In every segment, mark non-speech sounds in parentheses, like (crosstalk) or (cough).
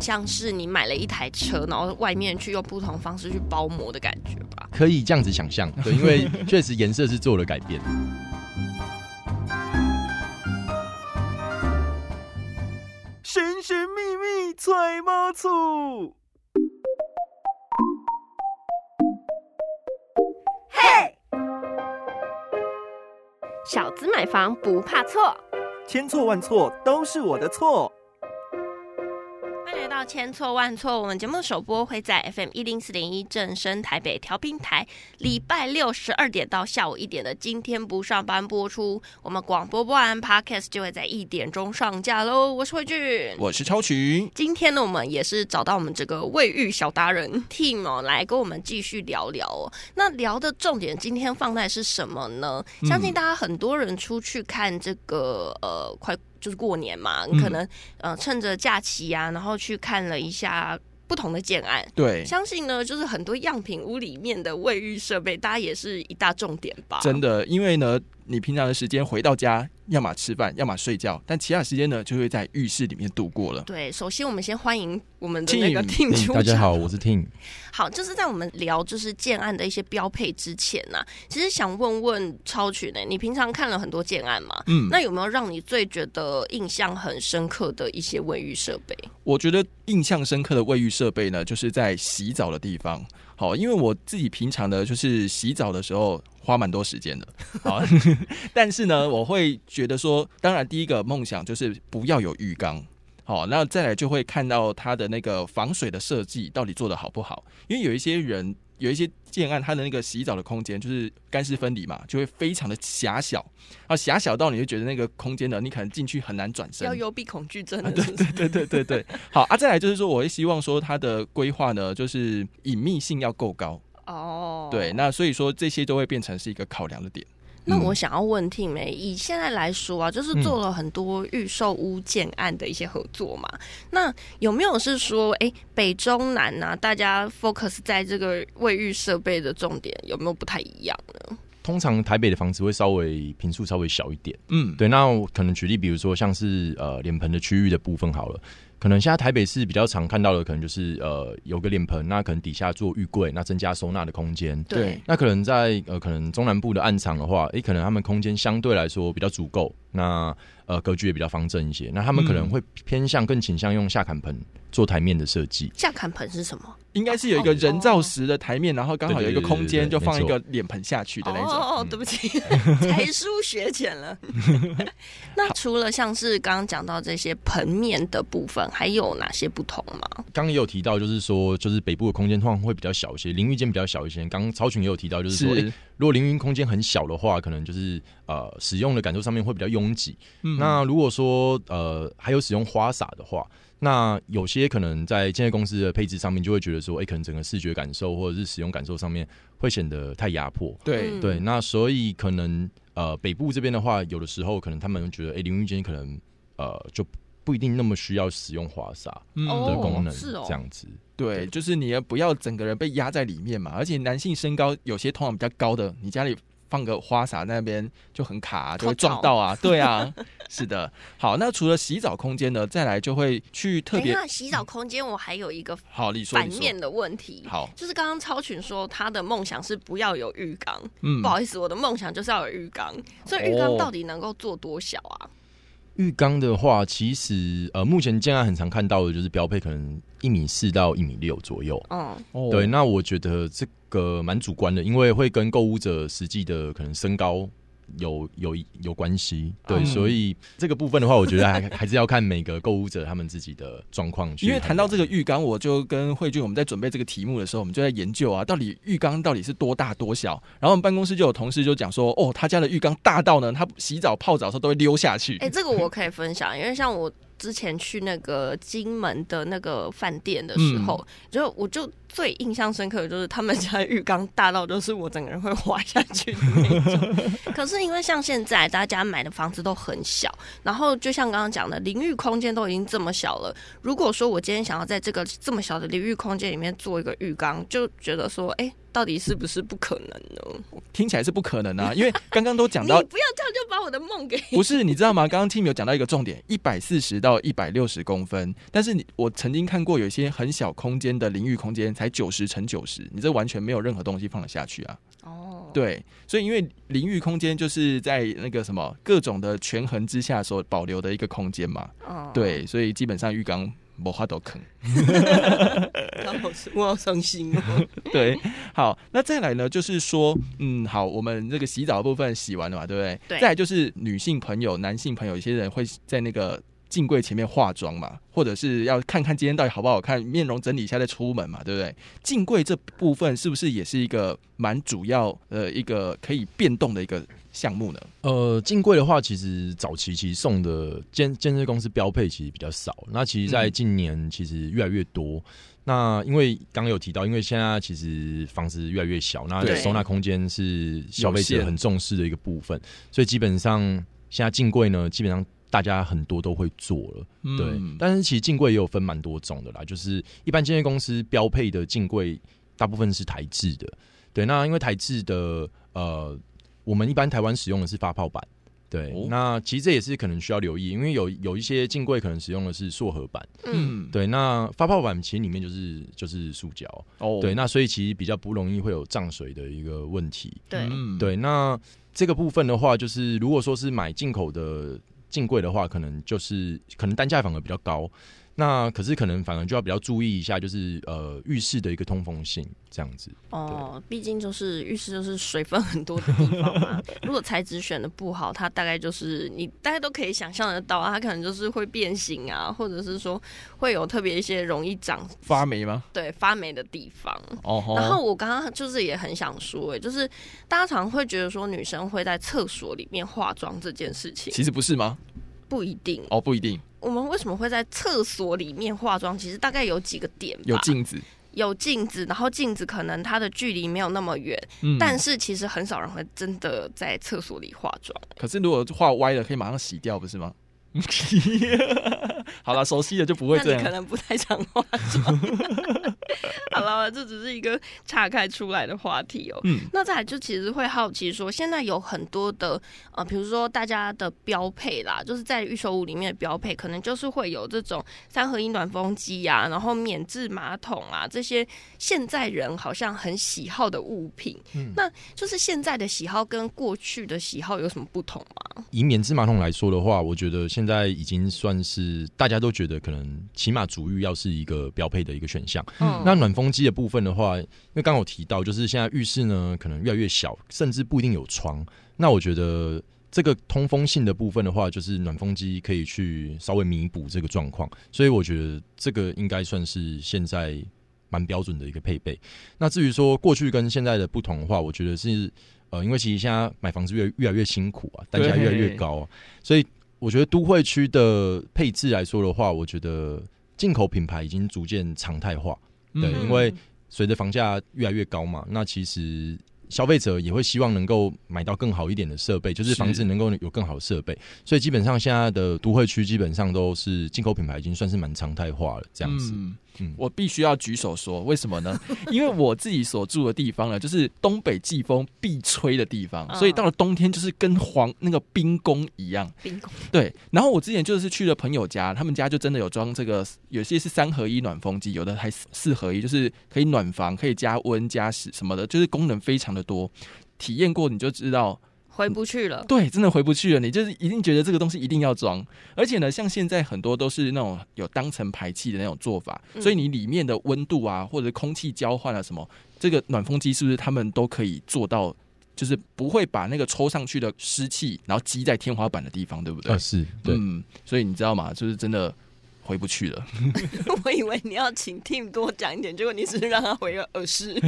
像是你买了一台车，然后外面去用不同方式去包膜的感觉吧。可以这样子想象，对，因为 (laughs) 确实颜色是做了改变。神神秘秘揣猫醋，小子买房不怕错，千错万错都是我的错。千错万错，我们节目首播会在 FM 一零四点一正声台北调频台，礼拜六十二点到下午一点的今天不上班播出。我们广播播完 Podcast 就会在一点钟上架喽。我是慧俊，我是超群，今天呢，我们也是找到我们这个卫浴小达人 Team 哦，来跟我们继续聊聊哦。那聊的重点今天放在是什么呢？相信大家很多人出去看这个呃，快就是过年嘛，你可能、呃趁着假期啊，然后去看了一下不同的建案。对，相信呢，就是很多样品屋里面的卫浴设备，大家也是一大重点吧。真的，因为呢，你平常的时间回到家，要么吃饭，要么睡觉，但其他时间呢，就会在浴室里面度过了。对，首先我们先欢迎我们的那个 Team 大家好，我是 Ting。好，就是在我们聊就是建案的一些标配之前呢、其实想问问超群呢、你平常看了很多建案嘛？嗯，那有没有让你最觉得印象很深刻的一些卫浴设备？我觉得印象深刻的卫浴设备呢，就是在洗澡的地方。好，因为我自己平常的，就是洗澡的时候花蛮多时间的。(laughs) 好，(laughs) 但是呢，我会觉得说，当然第一个梦想就是不要有浴缸。好，那再来就会看到它的那个防水的设计到底做的好不好，因为有一些人有一些建案，它的那个洗澡的空间就是干湿分离嘛，就会非常的狭小，啊，狭小到你就觉得那个空间呢，你可能进去很难转身要。幽闭恐惧症对对对对对，好啊，再来就是说，我会希望说它的规划呢，就是隐秘性要够高，哦，对，那所以说这些都会变成是一个考量的点。那我想要问 Team 欸以现在来说啊，就是嗯做了很多预售屋建案的一些合作嘛，那有没有是说，哎、北中南啊，大家 focus 在这个卫浴设备的重点有没有不太一样呢？通常台北的房子会稍微平数稍微小一点，嗯，对。那我可能举例，比如说像是呃脸盆的区域的部分好了，可能现在台北市比较常看到的，可能就是呃有个脸盆，那可能底下做浴柜，那增加收纳的空间。对，那可能在呃，可能中南部的暗场的话，诶、可能他们空间相对来说比较足够，那呃格局也比较方正一些。那他们可能嗯会偏向更倾向用下坎盆做台面的设计。下坎盆是什么？应该是有一个人造石的台面，然后刚好有一个空间，就放一个脸盆下去的那种。哦，对不起，才疏学浅了。(laughs) 那除了像是刚刚讲到这些盆面的部分，还有哪些不同吗？刚刚也有提到，就是说，就是北部的空间通常会比较小一些，淋浴间比较小一些。刚刚超群也有提到，就是说，如果淋浴空间很小的话，可能就是呃使用的感受上面会比较拥挤。嗯那如果说呃还有使用花洒的话，那有些可能在建设公司的配置上面就会觉得说，哎、可能整个视觉感受或者是使用感受上面会显得太压迫。对嗯对，那所以可能呃北部这边的话，有的时候可能他们觉得，哎、淋浴间可能呃就不一定那么需要使用花洒嗯的哦功能，是哦这样子。对，就是你也不要整个人被压在里面嘛，而且男性身高有些通常比较高的，你家里放个花洒那边就很卡、啊，就会撞到啊。(laughs) 对啊，是的。好，那除了洗澡空间呢，再来就会去特别等一下，洗澡空间我还有一个好，你说反面的问题。好，就是刚刚超群说他的梦想是不要有浴缸，嗯不好意思，我的梦想就是要有浴缸。所以浴缸哦到底能够做多小啊？浴缸的话，其实呃，目前现在很常看到的就是标配可能一米四到一米六左右。嗯，哦对，那我觉得这个蛮主观的，因为会跟购物者实际的可能身高有有有关系。对，嗯所以这个部分的话，我觉得还 (laughs) 还是要看每个购物者他们自己的状况去。因为谈到这个浴缸，我就跟慧君我们在准备这个题目的时候，我们就在研究啊，到底浴缸到底是多大多小。然后我们办公室就有同事就讲说，哦，他家的浴缸大到呢，他洗澡泡澡的时候都会溜下去。哎、这个我可以分享，因为像我之前去那个金门的那个饭店的时候，就我就最印象深刻的就是他们家的浴缸大到就是我整个人会滑下去的那种。(laughs) 可是因为像现在大家买的房子都很小，然后就像刚刚讲的，淋浴空间都已经这么小了。如果说我今天想要在这个这么小的淋浴空间里面做一个浴缸，就觉得说，哎、到底是不是不可能呢？听起来是不可能啊，(laughs) 因为刚刚都讲到 (laughs) 你到不要这样就把我的梦给 (laughs) 不是，你知道吗？刚刚 Tim 有讲到一个重点，一百四十到一百六十公分，但是你我曾经看过有一些很小空间的淋浴空间才九十乘九十，你这完全没有任何东西放得下去啊。哦，对，所以因为淋浴空间就是在那个什么各种的权衡之下所保留的一个空间嘛。哦，对，所以基本上浴缸没话都坑。我好伤心哦。(laughs) 对，好，那再来呢，就是说，嗯，好，我们这个洗澡的部分洗完了嘛，对不对？对再来就是女性朋友、男性朋友，有些人会在那个镜柜前面化妆嘛，或者是要看看今天到底好不好看，面容整理一下再出门嘛，对不对？镜柜这部分是不是也是一个蛮主要呃一个可以变动的一个项目呢？呃，镜柜的话，其实早期其实送的健健身公司标配其实比较少，那其实在嗯近年其实越来越多。那因为刚刚有提到，因为现在其实房子越来越小，那对收纳空间是消费者很重视的一个部分，所以基本上现在进柜呢，基本上大家很多都会做了。对，嗯但是其实镜柜也有分蛮多种的啦，就是一般经纪公司标配的镜柜，大部分是台制的。对，那因为台制的呃，我们一般台湾使用的是发泡板。对，哦。那其实这也是可能需要留意，因为有有一些镜柜可能使用的是塑合板，嗯，对，那发泡板其实里面就是就是塑胶，哦。对，那所以其实比较不容易会有涨水的一个问题。对，嗯。对，那这个部分的话，就是如果说是买进口的进柜的话，可能就是可能单价反而比较高。那可是可能反而就要比较注意一下，就是呃浴室的一个通风性这样子。哦，毕竟就是浴室就是水分很多的地方嘛。(laughs) 如果材质选的不好，它大概就是你大家都可以想象得到啊，它可能就是会变形啊，或者是说会有特别一些容易长发霉吗？对发霉的地方。哦，然后我刚刚就是也很想说、哎，就是大家常会觉得说女生会在厕所里面化妆这件事情，其实不是吗？不一定。哦，不一定，我们为什么会在厕所里面化妆？其实大概有几个点吧，有镜子，有镜子，然后镜子可能它的距离没有那么远，嗯但是其实很少人会真的在厕所里化妆。可是如果画歪了，可以马上洗掉，不是吗？(laughs) 好了，熟悉的就不会这样。可能不太常化妆。(laughs) 好了，这只是一个岔开出来的话题哦。嗯，那再来就其实会好奇说，现在有很多的呃，比如说大家的标配啦，就是在预售屋里面的标配，可能就是会有这种三合一暖风机啊，然后免治马桶啊，这些现在人好像很喜好的物品。嗯那就是现在的喜好跟过去的喜好有什么不同吗？以免治马桶来说的话，我觉得现在已经算是大家都觉得可能起码足浴要是一个标配的一个选项。嗯那暖风机的部分的话，因为刚刚有提到，就是现在浴室呢可能越来越小，甚至不一定有窗。那我觉得这个通风性的部分的话，就是暖风机可以去稍微弥补这个状况，所以我觉得这个应该算是现在蛮标准的一个配备。那至于说过去跟现在的不同的话，我觉得是呃，因为其实现在买房子越越来越辛苦啊，单价越来越高、啊，所以我觉得都会区的配置来说的话，我觉得进口品牌已经逐渐常态化。对，嗯因为随着房价越来越高嘛，那其实消费者也会希望能够买到更好一点的设备，就是是房子能够有更好的设备。所以基本上现在的都会区基本上都是进口品牌，已经算是蛮常态化了。这样子，嗯嗯我必须要举手说，为什么呢？(laughs) 因为我自己所住的地方呢，就是东北季风必吹的地方，嗯所以到了冬天就是跟黄那个冰宫一样。冰宫对，然后我之前就是去了朋友家，他们家就真的有装这个，有些是三合一暖风机，有的还四四合一，就是可以暖房、可以加温、加湿什么的，就是功能非常的多。体验过你就知道，回不去了。对，真的回不去了。你就是一定觉得这个东西一定要装，而且呢，像现在很多都是那种有当成排气的那种做法，嗯所以你里面的温度啊，或者空气交换啊什么，这个暖风机是不是他们都可以做到？就是不会把那个抽上去的湿气，然后积在天花板的地方，对不对？啊，是对。嗯，所以你知道吗？就是真的回不去了。(laughs) 我以为你要请 Tim 多讲一点，结果你只是让他回个耳饰。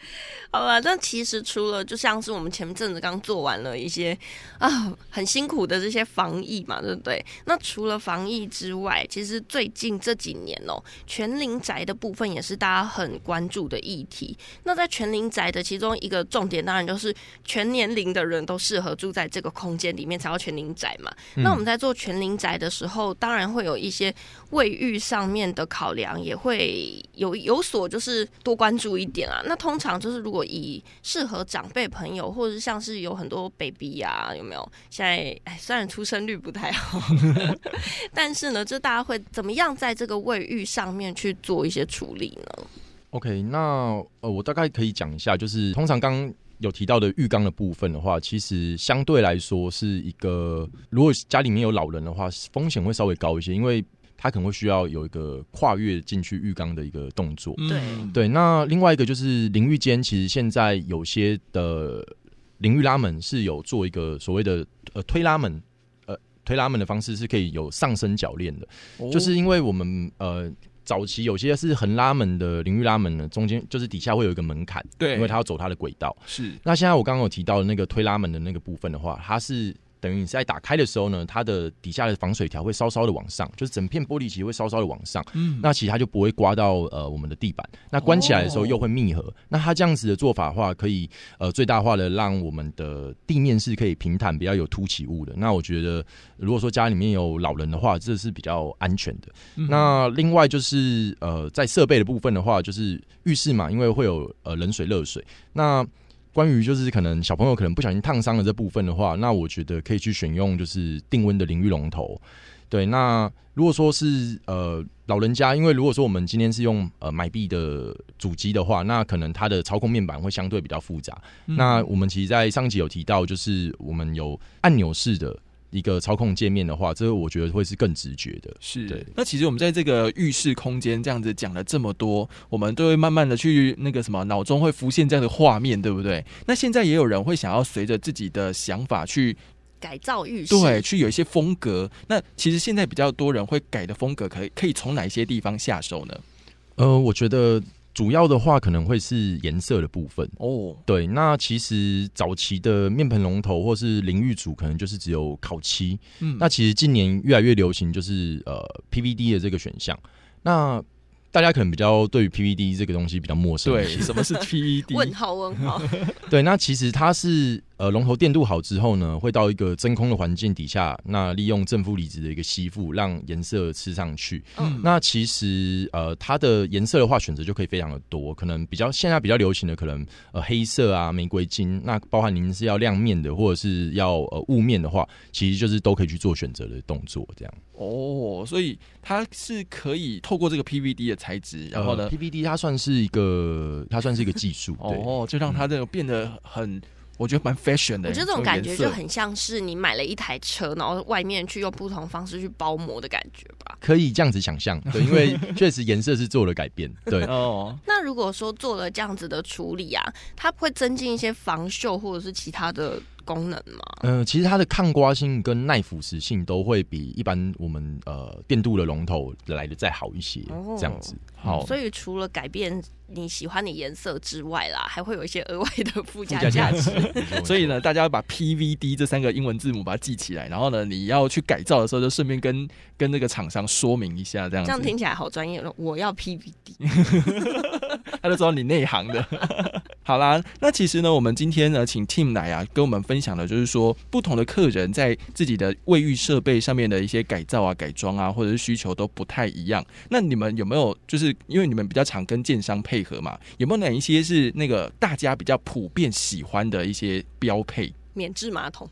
(laughs) 好吧，但其实除了就像是我们前阵子刚做完了一些啊很辛苦的这些防疫嘛，对不对？那除了防疫之外，其实最近这几年哦，全龄宅的部分也是大家很关注的议题。那在全龄宅的其中一个重点，当然就是全年龄的人都适合住在这个空间里面才叫全龄宅嘛。那我们在做全龄宅的时候，当然会有一些卫浴上面的考量，也会有有所就是多关注一点啊。那通常常就是如果以适合长辈朋友，或者是像是有很多 baby 啊，有没有？现在哎，虽然出生率不太好，(laughs) 但是呢，就大家会怎么样在这个卫浴上面去做一些处理呢？OK，那呃，我大概可以讲一下，就是通常刚有提到的浴缸的部分的话，其实相对来说是一个，如果家里面有老人的话，风险会稍微高一些，因为。他可能会需要有一个跨越进去浴缸的一个动作。对对，那另外一个就是淋浴间，其实现在有些的淋浴拉门是有做一个所谓的呃推拉门，呃推拉门的方式是可以有上升铰链的，就是因为我们呃早期有些是横拉门的淋浴拉门呢，中间就是底下会有一个门槛，对，因为它要走它的轨道。是。那现在我刚刚有提到的那个推拉门的那个部分的话，它是。等于你在打开的时候呢，它的底下的防水条会稍稍的往上，就是整片玻璃其实会稍稍的往上，嗯，那其实它就不会刮到呃我们的地板。那关起来的时候又会密合。那它这样子的做法的话，可以呃最大化的让我们的地面是可以平坦，比较有凸起物的。那我觉得如果说家里面有老人的话，这是比较安全的。那另外就是呃在设备的部分的话，就是浴室嘛，因为会有呃冷水、热水，那。关于就是可能小朋友可能不小心烫伤了这部分的话，那我觉得可以去选用就是定温的淋浴龙头。对，那如果说是呃老人家，因为如果说我们今天是用呃买币的主机的话，那可能它的操控面板会相对比较复杂。那我们其实，在上集有提到，就是我们有按钮式的。一个操控界面的话，这个我觉得会是更直觉的。是对。那其实我们在这个浴室空间这样子讲了这么多，我们都会慢慢的去那个什么，脑中会浮现这样的画面，对不对？那现在也有人会想要随着自己的想法去改造浴室，对，去有一些风格。那其实现在比较多人会改的风格，可以可以从哪些地方下手呢？呃，我觉得。主要的话可能会是颜色的部分哦，对，那其实早期的面盆龙头或是淋浴组可能就是只有烤漆，嗯，那其实近年越来越流行就是呃 PVD 的这个选项，那。大家可能比较对于 PVD 这个东西比较陌生。对，什么是 PVD？问号问号。(laughs) 对，那其实它是呃龙头电镀好之后呢，会到一个真空的环境底下，那利用正负离子的一个吸附，让颜色吃上去。嗯。那其实呃它的颜色的话，选择就可以非常的多。可能比较现在比较流行的，可能呃黑色啊、玫瑰金。那包含您是要亮面的，或者是要呃雾面的话，其实就是都可以去做选择的动作，这样。哦，所以它是可以透过这个 PVD 的材质，然后呢，PVD 它算是一个，它算是一个技术，(laughs) 哦，就让它这个变得很，我觉得蛮 fashion 的。我觉得这种感觉就很像是你买了一台车，然后外面去用不同方式去包膜的感觉吧。可以这样子想象，(laughs) 对，因为确实颜色是做了改变，对。(laughs) 哦，那如果说做了这样子的处理啊，它会增进一些防锈或者是其他的。功能吗？嗯，其实它的抗刮性跟耐腐蚀性都会比一般我们呃电镀的龙头来的再好一些，哦这样子。好，所以除了改变你喜欢的颜色之外啦，还会有一些额外的附加价值。(laughs) 所以呢，大家要把 PVD 这三个英文字母把它记起来，然后呢，你要去改造的时候，就顺便跟跟那个厂商说明一下，这样。这样听起来好专业了。我要 PVD，(laughs) 他就知道你内行的。好啦，那其实呢，我们今天呢，请 Tim 来啊，跟我们分享的，就是说不同的客人在自己的卫浴设备上面的一些改造啊、改装啊，或者是需求都不太一样。那你们有没有，就是因为你们比较常跟建商配合嘛，有没有哪一些是那个大家比较普遍喜欢的一些标配？免治马桶，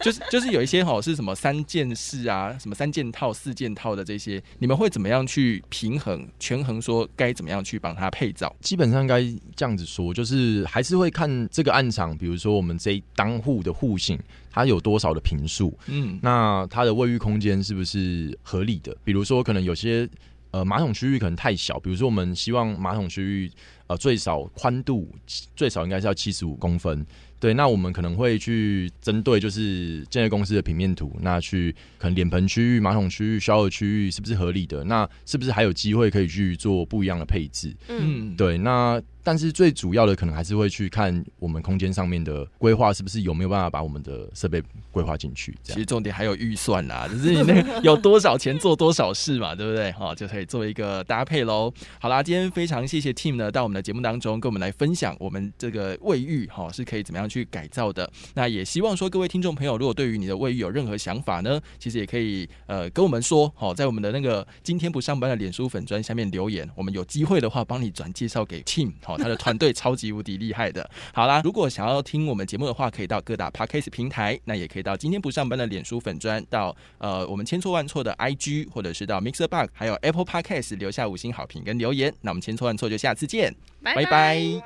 就是就是有一些哈是什么三件式啊，什么三件套、四件套的这些，你们会怎么样去平衡、权衡？说该怎么样去帮他配造？基本上该这样子说，就是还是会看这个暗场，比如说我们这一当户的户型，它有多少的平数，嗯，那它的卫浴空间是不是合理的？比如说可能有些呃马桶区域可能太小，比如说我们希望马桶区域呃最少宽度最少应该是要七十五公分。对，那我们可能会去针对就是建设公司的平面图，那去可能脸盆区域、马桶区域、消耳区域是不是合理的？那是不是还有机会可以去做不一样的配置？嗯，对，那但是最主要的可能还是会去看我们空间上面的规划是不是有没有办法把我们的设备规划进去。其实重点还有预算啦，就是你那个 (laughs) 有多少钱做多少事嘛，对不对？哈，就可以做一个搭配喽。好啦，今天非常谢谢 Team 呢，到我们的节目当中跟我们来分享我们这个卫浴哈是可以怎么样去改造的。那也希望说各位听众朋友，如果对于你的卫浴有任何想法呢，其实也可以呃跟我们说，好，在我们的那个今天不上班的脸书粉砖下面留言，我们有机会的话帮你转介绍给 Team，好，他的团队超级无敌厉害的。好啦，如果想要听我们节目的话，可以到各大 Podcast 平台，那也可以到今天不上班的脸书粉砖，到呃我们千错万错的 IG，或者是到 Mixer Bug，还有 Apple Podcast 留下五星好评跟留言。那我们千错万错就下次见，拜拜。拜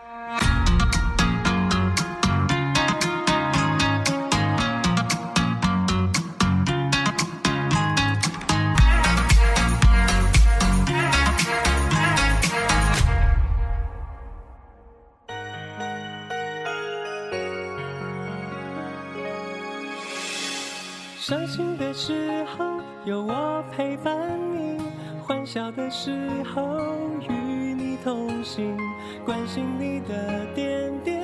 伤心的时候有我陪伴你，欢笑的时候同行，关心你的点点